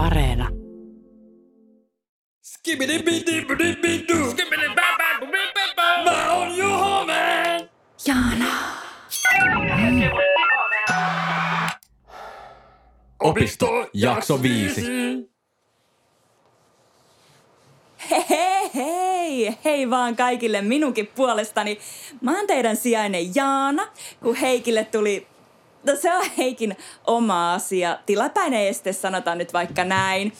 Areena. Mä oon Juho Man. Jaana. Opisto, jakso viisi. Hei, hei, hei vaan kaikille minunkin puolestani. Mä oon teidän sijainen Jaana, kun Heikille tuli No se on Heikin oma asia. Tilapäinen este, sanotaan nyt vaikka näin.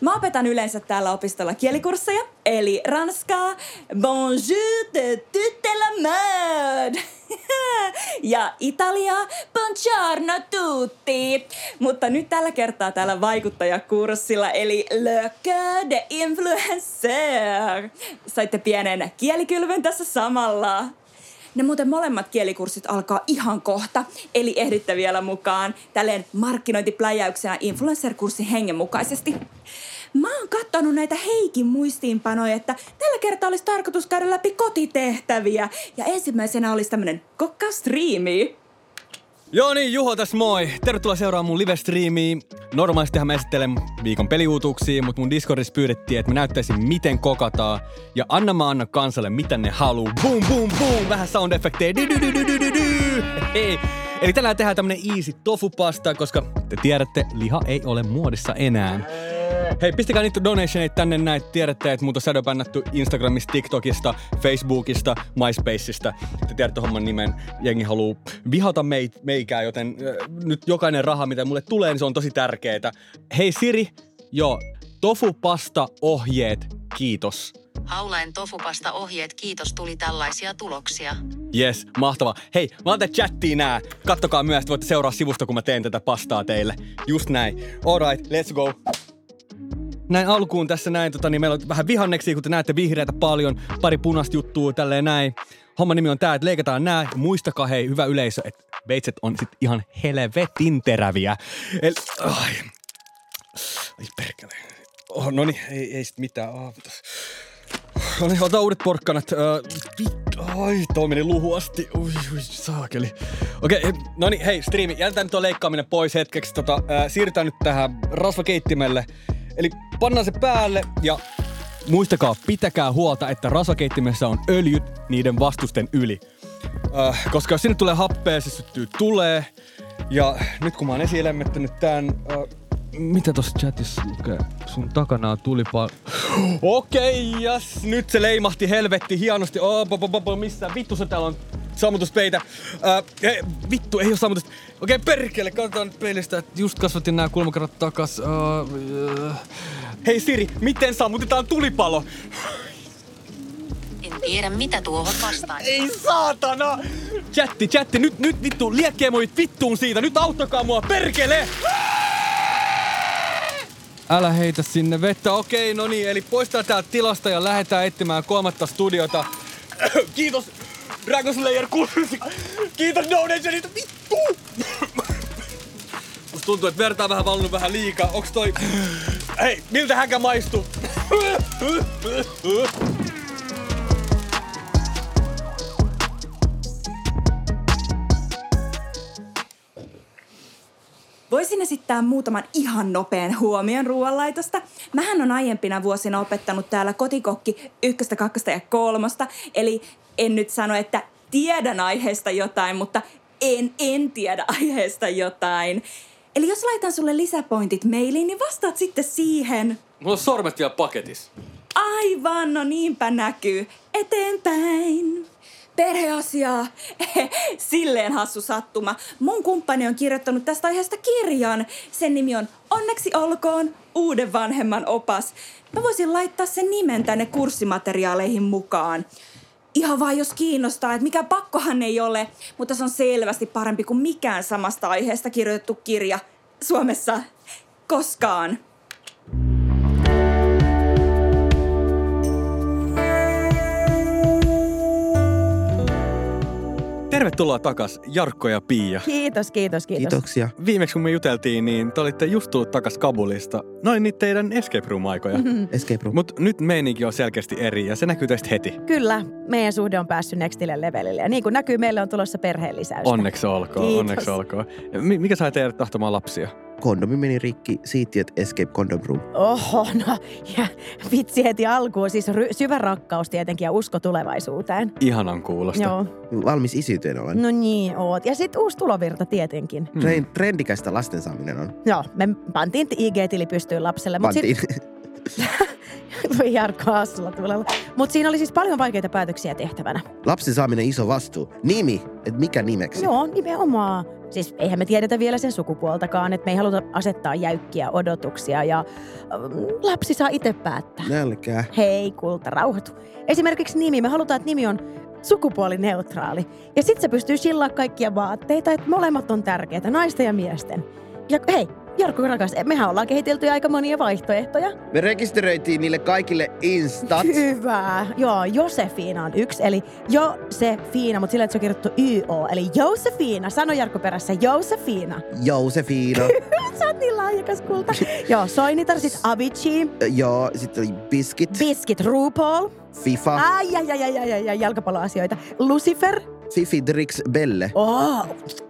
Mä opetan yleensä täällä opistolla kielikursseja, eli ranskaa, bonjour de toute la mode. ja italiaa, buongiorno tutti. Mutta nyt tällä kertaa täällä vaikuttajakurssilla, eli le cœur de influenceur. Saitte pienen kielikylvyn tässä samalla. Ne muuten molemmat kielikurssit alkaa ihan kohta, eli ehditte vielä mukaan tälleen markkinointipläjäyksenä influencer-kurssin hengen mukaisesti. Mä oon kattonut näitä Heikin muistiinpanoja, että tällä kertaa olisi tarkoitus käydä läpi kotitehtäviä. Ja ensimmäisenä olisi tämmönen kokkastriimi. Joo niin, Juho tässä moi. Tervetuloa seuraamaan mun live-striimiä. Normaalistihan mä esittelen viikon peliuutuksia, mutta mun Discordissa pyydettiin, että mä näyttäisin miten kokataan. Ja anna mä anna kansalle, mitä ne haluu. Boom, boom, boom. Vähän sound effektejä. Hei. Eli tänään tehdään tämmönen easy tofu-pasta, koska te tiedätte, liha ei ole muodissa enää. Hei, pistäkää niitä donationeita tänne näin. Tiedätte, että muuta on bännätty Instagramista, TikTokista, Facebookista, MySpaceista. Te tiedätte homman nimen. Jengi haluu vihata meit, meikää, joten äh, nyt jokainen raha, mitä mulle tulee, niin se on tosi tärkeetä. Hei Siri, joo, tofu-pasta ohjeet, kiitos. Haulain tofupasta ohjeet, kiitos, tuli tällaisia tuloksia. Yes, mahtava. Hei, mä oon chattiin nää. Kattokaa myös, että voitte seuraa sivusta, kun mä teen tätä pastaa teille. Just näin. Alright, let's go näin alkuun tässä näin, tota, niin meillä on vähän vihanneksi, kun te näette vihreitä paljon, pari punasta juttua tälleen näin. Homman nimi on tää, että leikataan nää. Muistakaa hei, hyvä yleisö, että veitset on sit ihan helvetin teräviä. El, ai, ai perkele. Oh, no niin, ei, ei sit mitään. Oh, No niin, ota uudet porkkanat. Uh, ai, toi meni luhuasti. Ui, ui, saakeli. Okei, okay, no niin, hei, striimi, jätetään tuo leikkaaminen pois hetkeksi. Tota, uh, siirrytään nyt tähän rasvakeittimelle. Eli pannaan se päälle ja muistakaa, pitäkää huolta, että rasakeittimessä on öljyt niiden vastusten yli. Äh, koska jos sinne tulee happea, se syttyy tulee. Ja nyt kun mä oon esielämmettänyt tän... Äh, mitä tossa chatissa lukee? Sun takana on tulipal... Okei, okay, jas, nyt se leimahti helvetti hienosti. Oh, bo, bo, bo, missä vittu se täällä on sammutuspeitä. Äh, hei, vittu, ei oo sammutusta. Okei, okay, perkele, katsotaan nyt peilistä, että just kasvatin nämä kulmakarvat takas. Uh, uh. Hei Siri, miten sammutetaan tulipalo? En tiedä, mitä tuohon vastaan. Ei saatana! Chatti, chatti, nyt, nyt vittu, liekkeemoit vittuun siitä, nyt auttakaa mua, perkele! Älä heitä sinne vettä. Okei, no niin, eli poistaa täältä tilasta ja lähdetään etsimään kolmatta studiota. Kiitos Dragon Slayer 6. Kiitos donationista, vittu! Musta tuntuu, että verta vähän valunut vähän liikaa. Onks toi... Hei, miltä häkä maistuu? Voisin esittää muutaman ihan nopean huomion ruoanlaitosta. Mähän on aiempina vuosina opettanut täällä kotikokki ykköstä, kakkosta ja kolmosta. Eli en nyt sano, että tiedän aiheesta jotain, mutta en, en tiedä aiheesta jotain. Eli jos laitan sulle lisäpointit mailiin, niin vastaat sitten siihen. Mulla on sormet vielä paketissa. Aivan, no niinpä näkyy. Eteenpäin. Perheasiaa. Silleen hassu sattuma. Mun kumppani on kirjoittanut tästä aiheesta kirjan. Sen nimi on Onneksi olkoon uuden vanhemman opas. Mä voisin laittaa sen nimen tänne kurssimateriaaleihin mukaan. Ihan vaan jos kiinnostaa, että mikä pakkohan ei ole, mutta se on selvästi parempi kuin mikään samasta aiheesta kirjoitettu kirja Suomessa koskaan. Tervetuloa takas Jarkko ja Pia. Kiitos, kiitos, kiitos. Kiitoksia. Viimeksi kun me juteltiin, niin te olitte just tullut takas Kabulista. Noin niitä teidän escape room-aikoja. Mm-hmm. Escape room. Mutta nyt meininki on selkeästi eri ja se näkyy teistä heti. Kyllä, meidän suhde on päässyt nextille levelille. Ja niin kuin näkyy, meille on tulossa perheen lisäystä. Onneksi olkoon, Kiitos. onneksi olkoon. M- mikä sai teidät tahtomaan lapsia? Kondomi meni rikki, siittiöt escape condom room. Oho, no ja vitsi heti alkuun. Siis ry- syvä rakkaus tietenkin ja usko tulevaisuuteen. Ihanan kuulosta. Joo. Valmis isyyteen olen. No niin, oot. Ja sitten uusi tulovirta tietenkin. Hmm. Trend, trendikästä lasten saaminen on. Joo, me pantiin IG-tili pystyyn lapselle. Mut Pantiin. Voi Jarkko Hassulla tulella. Mutta siinä oli siis paljon vaikeita päätöksiä tehtävänä. Lapsen saaminen iso vastuu. Nimi, että mikä nimeksi? Joo, nimenomaan. Siis eihän me tiedetä vielä sen sukupuoltakaan, että me ei haluta asettaa jäykkiä odotuksia ja ähm, lapsi saa itse päättää. Nälkää. Hei kulta, rauhoitu. Esimerkiksi nimi. Me halutaan, että nimi on sukupuolineutraali. Ja sit se pystyy chillaa kaikkia vaatteita, että molemmat on tärkeitä, naisten ja miesten. Ja hei, Jarkko rakas, mehän ollaan kehitelty aika monia vaihtoehtoja. Me rekisteröitiin niille kaikille Instat. Hyvä. Joo, Josefina on yksi, eli Josefina, mutta sillä että se on kirjoittu YO, eli Josefina. Sano Jarkko perässä, Josefina. Josefiina. Sä oot niin lahjakas kulta. Joo, Soinitar, sit Avicii, Joo, sitten oli Biscuit, Biscuit, RuPaul, FIFA, ai, ai, ai, ai, ai, ai, ai jalkapalloasioita, Lucifer, Fifi Drix Belle, oh,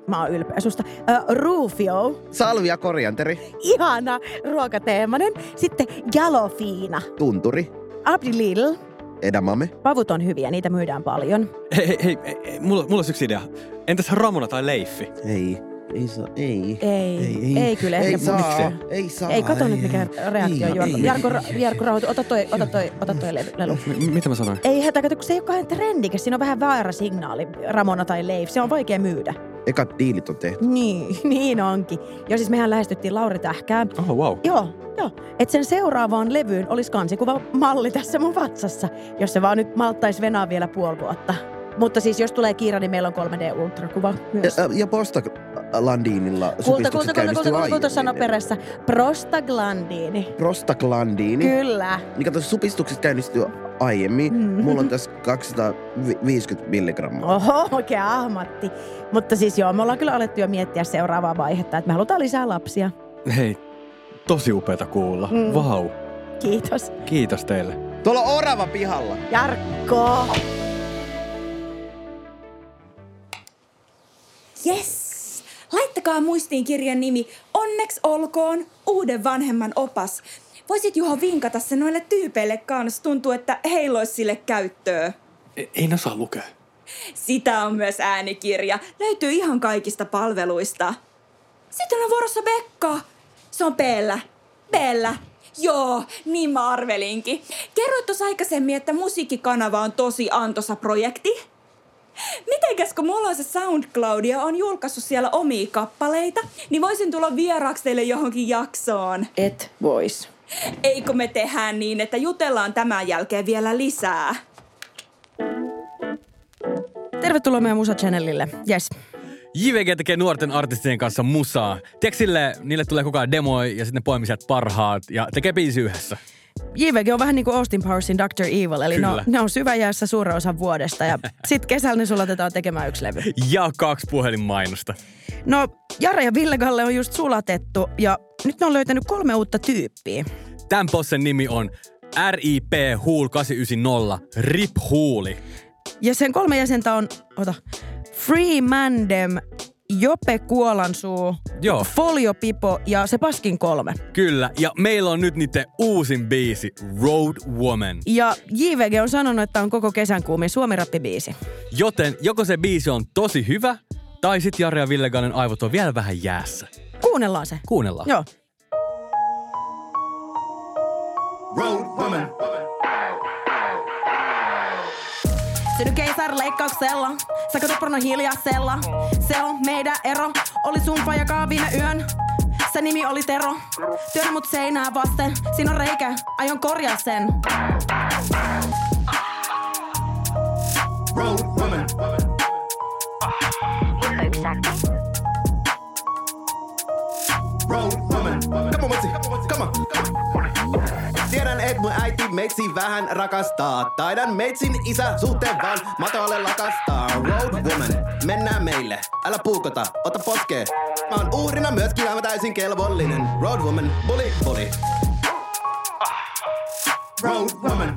mä oon ylpeä susta, uh, Rufio, Salvia Korianteri, ihana ruokateemainen, sitten Jalofina, Tunturi, Abdi Lidl, Edamame. pavut on hyviä, niitä myydään paljon. Hei, hei, hei, hei mulla, mulla olisi yksi idea. Entäs Ramona tai Leiffi? Ei, ei saa, ei. Ei, ei kyllä Ei ehkä saa, musta. ei saa. Ei, kato nyt mikä reaktio ei, Jarkko. ei. Jarkko, Jarkko rauhoitu, ota toi, ota toi, ota toi lelu-. M- mitä mä sanoin? Ei hätä, kato, kun se ei ole kauhean trendikäs. Siinä on vähän väärä signaali, Ramona tai Leif. Se on vaikea myydä. Ekat diilit on tehty. Niin, niin onkin. Ja siis mehän lähestyttiin Lauri Tähkää. Oh, wow. Joo, joo. Että sen seuraavaan levyyn olisi kansikuva malli tässä mun vatsassa, jos se vaan nyt malttaisi venaa vielä puoli vuotta. Mutta siis jos tulee kiire, niin meillä on 3D-ultrakuva myös. Ja, ja Posta Landinilla Kulta, supistukset kulta, kulta, kulta, kulta, kulta, sano perässä. Prostaglandini. Prostaglandini. Kyllä. Niin kato, supistukset käynnistyy aiemmin. Mhm. Mulla on tässä 250 milligrammaa. Oho, oikein ahmatti. Mutta siis joo, me ollaan kyllä alettu jo miettiä seuraavaa vaihetta, että me halutaan lisää lapsia. Hei, tosi upeata kuulla. Mm. Vau. Kiitos. Kiitos teille. Tuolla on orava pihalla. Jarkko! Yes! Muistiin kirjan nimi Onneks olkoon uuden vanhemman opas. Voisit Juho vinkata se noille tyypeille kanssa. Tuntuu, että heillä olisi sille käyttöä. Ei, ei ne osaa lukea. Sitä on myös äänikirja. Löytyy ihan kaikista palveluista. Sitten on vuorossa Bekka. Se on Peellä. Peellä. Joo, niin mä arvelinkin. Kerroit tuossa aikaisemmin, että musiikkikanava on tosi antoisa projekti. Mitenkäs kun mulla on se SoundCloud ja on julkaissut siellä omia kappaleita, niin voisin tulla vieraaksi teille johonkin jaksoon. Et vois. Eikö me tehdään niin, että jutellaan tämän jälkeen vielä lisää? Tervetuloa meidän Musa Channelille. Yes. JVG tekee nuorten artistien kanssa musaa. Tiedätkö sille, niille tulee koko ajan demoi ja sitten ne poimii sieltä parhaat ja tekee biisi yhdessä. JVG on vähän niin kuin Austin Powersin Dr. Evil, eli ne on, Kyllä. ne on syväjäässä suuren osan vuodesta ja sit kesällä ne sulatetaan tekemään yksi levy. Ja kaksi puhelinmainosta. No, Jare ja Ville Galle on just sulatettu ja nyt ne on löytänyt kolme uutta tyyppiä. Tämän possen nimi on RIP Huul 890 Rip Huuli. Ja sen kolme jäsentä on, ota, Free Mandem, Jope Kuolansuu, Joo. Folio Pipo ja se Paskin kolme. Kyllä, ja meillä on nyt niiden uusin biisi, Road Woman. Ja JVG on sanonut, että on koko kesän kuumin suomi-rappibiisi. Joten joko se biisi on tosi hyvä, tai sit Jare ja Ville Gallen aivot on vielä vähän jäässä. Kuunnellaan se. Kuunnellaan. Joo. Road woman. Synny keisar leikkauksella, sä katot porno hiljaisella. Se on meidän ero, oli sun fajakaa viime yön. Se nimi oli Tero, työnnä mut seinää vasten. Siinä on reikä, aion korjaa sen. meitsi vähän rakastaa. Taidan meitsin isä suhteen vaan matolle lakastaa. Road woman, mennään meille. Älä puukota, ota poskee. Mä oon uhrina myöskin aivan täysin kelvollinen. Road woman, bully, bully. Road woman.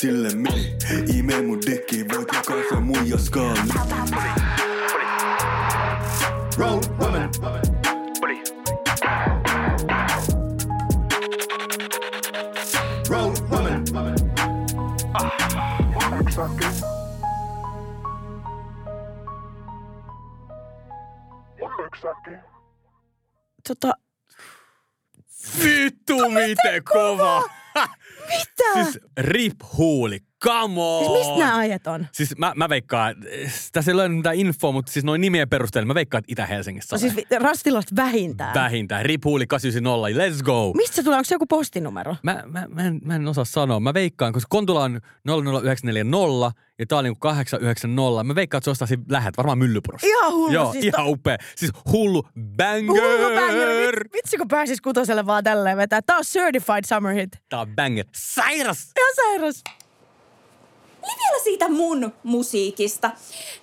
Sille mini. Ime mun dikki, voit jakaa sen mun joskaan. Road woman. Road woman. Tota, Vittu miten kova! Mitä? Siis rip come on! Siis mistä nämä ajat on? Siis mä, mä veikkaan, tässä ei ole mitään infoa, mutta siis noin nimien perusteella mä veikkaan, että Itä-Helsingissä No siis Rastilasta vähintään. Vähintään. Ripuuli 890, let's go! Mistä se tulee? Onko se joku postinumero? Mä, mä, mä, en, mä en osaa sanoa. Mä veikkaan, koska Kontula on 00940 ja tää on niinku 890. Mä veikkaan, että se ostaa siinä lähet, varmaan Myllypurossa. Ihan hullu. Joo, siis ihan upea. Siis hullu banger! Hullu banger. Vitsi, vitsi, kun pääsis kutoselle vaan tälleen vetää. Tää on certified summer hit. Tää on banger. Sairas! Ihan sairas. Eli vielä siitä mun musiikista.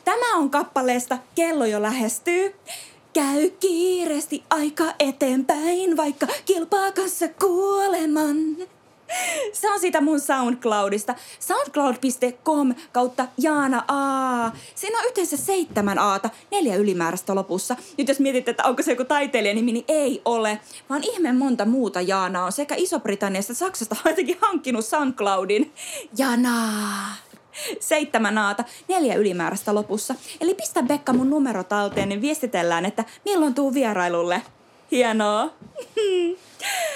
Tämä on kappaleesta Kello jo lähestyy. Käy kiireesti aika eteenpäin, vaikka kilpaa kanssa kuoleman. Se on siitä mun SoundCloudista. Soundcloud.com kautta Jaana A. Siinä on yhteensä seitsemän Aata, neljä ylimääräistä lopussa. Nyt jos mietit, että onko se joku taiteilijanimi, niin ei ole. Vaan ihme monta muuta Jaana on sekä Iso-Britanniasta Saksasta on jotenkin hankkinut SoundCloudin. Jana! Seitsemän naata, neljä ylimääräistä lopussa. Eli pistä Bekka mun numero talteen, niin viestitellään, että milloin tuu vierailulle. Hienoa.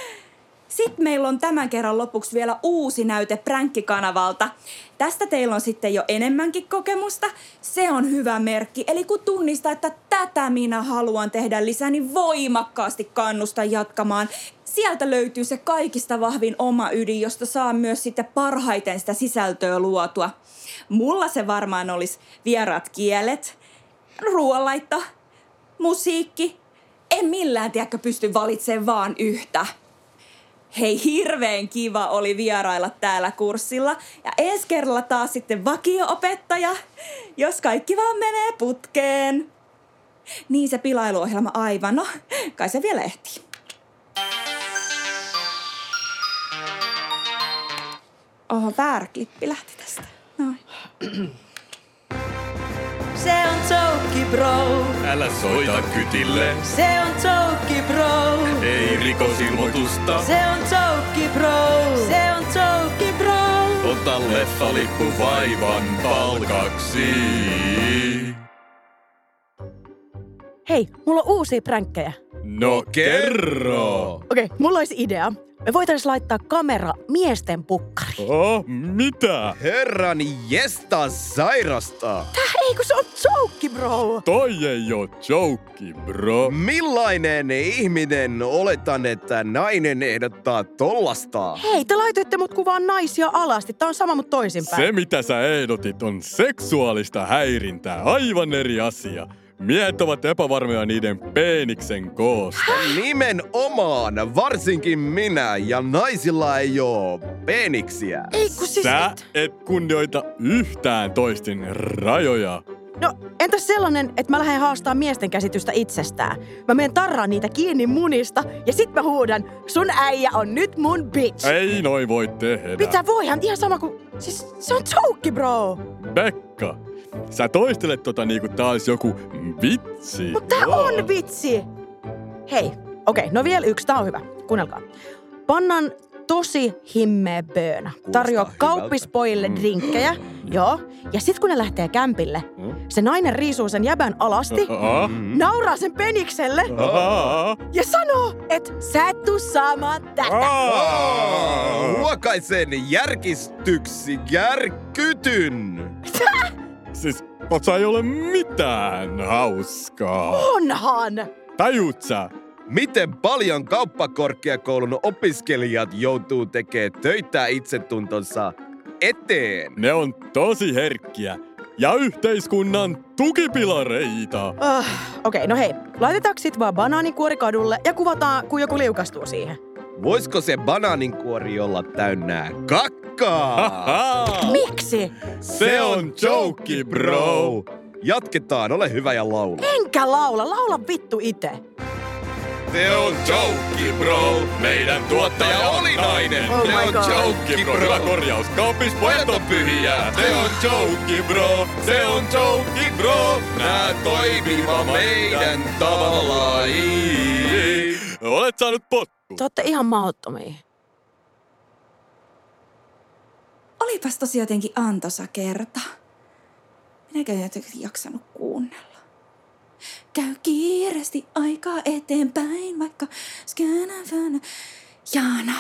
Sitten meillä on tämän kerran lopuksi vielä uusi näyte pränkkikanavalta. Tästä teillä on sitten jo enemmänkin kokemusta. Se on hyvä merkki. Eli kun tunnistaa, että tätä minä haluan tehdä lisää, niin voimakkaasti kannusta jatkamaan. Sieltä löytyy se kaikista vahvin oma ydin, josta saa myös sitten parhaiten sitä sisältöä luotua. Mulla se varmaan olisi vieraat kielet, ruoanlaitto, musiikki. En millään tiedäkö pysty valitsemaan vaan yhtä. Hei, hirveän kiva oli vierailla täällä kurssilla. Ja ensi kerralla taas sitten vakio-opettaja, jos kaikki vaan menee putkeen. Niin se pilailuohjelma aivan, no kai se vielä ehtii. Oho, väärä klippi lähti tästä. Noin. Se on Toki Bro. Älä soita kytille, Se on Toki Bro. ei rikosilmoitusta. Se on Toki Bro. Se on Toki Bro. Ota leffalippu vaivan palkaksi. Hei, mulla on uusia pränkkejä. No kerro! Okei, okay, mulla olisi idea. Me voitais laittaa kamera miesten pukkariin. Oh, mitä? Herrani jesta sairasta! Täh, ei kun se on Toki Bro. Toi ei oo joke, bro. Millainen ihminen oletan, että nainen ehdottaa tollasta? Hei, te laitoitte mut kuvaan naisia alasti. Tää on sama mut toisinpäin. Se mitä sä ehdotit on seksuaalista häirintää, aivan eri asia. Miehet ovat epävarmoja niiden peeniksen koosta. Nimenomaan, varsinkin minä ja naisilla ei oo peniksiä. Ei kun siis... Sä et kunnioita yhtään toisten rajoja. No, entäs sellainen, että mä lähden haastaa miesten käsitystä itsestään? Mä menen tarraan niitä kiinni munista ja sit mä huudan, sun äijä on nyt mun bitch. Ei noi voi tehdä. Mitä voihan, ihan sama kuin... Siis se on Toki Bro. Bekka, sä toistelet tota niinku tää olisi joku vitsi. Mut tää on vitsi! Hei, okei, okay, no vielä yksi, tää on hyvä. Kuunnelkaa. Pannaan tosi himmeä böönä. Tarjoaa hyvältä. kauppispojille drinkkejä. Joo. Ja sit kun ne lähtee kämpille, se nainen riisuu sen jäbän alasti, Aa, nauraa sen penikselle aa, ja sanoo, että sä et tuu saamaan tätä. Huokaisen järkistyksi järkytyn! Siis, otsa ei ole mitään hauskaa. Onhan! Tajut sä? Miten paljon kauppakorkeakoulun opiskelijat joutuu tekemään töitä itsetuntonsa eteen? Ne on tosi herkkiä ja yhteiskunnan tukipilareita. Uh, Okei, okay, no hei. Laitetaanko sit vaan banaanikuori kadulle ja kuvataan, kun joku liukastuu siihen? Voisiko se banaaninkuori olla täynnä kakkaa? Haha! Miksi? Se on joke, bro. Jatketaan, ole hyvä ja laula. Enkä laula, laula vittu itse. Se on Joukki Bro. Meidän tuottaja oli nainen. Oh Se on. Joukki Bro. Hyvä korjaus. Kaapis pojat on pyhiä. Se on Joukki Bro. Se on Joukki Bro. Nää toimiva meidän tavalla. Olet saanut potku. Te ihan mahdottomia. Olipas tosi jotenkin antoisa kerta. Minäkö en jotenkin jaksanut kuunnella. Käy kiireesti aikaa eteenpäin, vaikka skänä Jaana.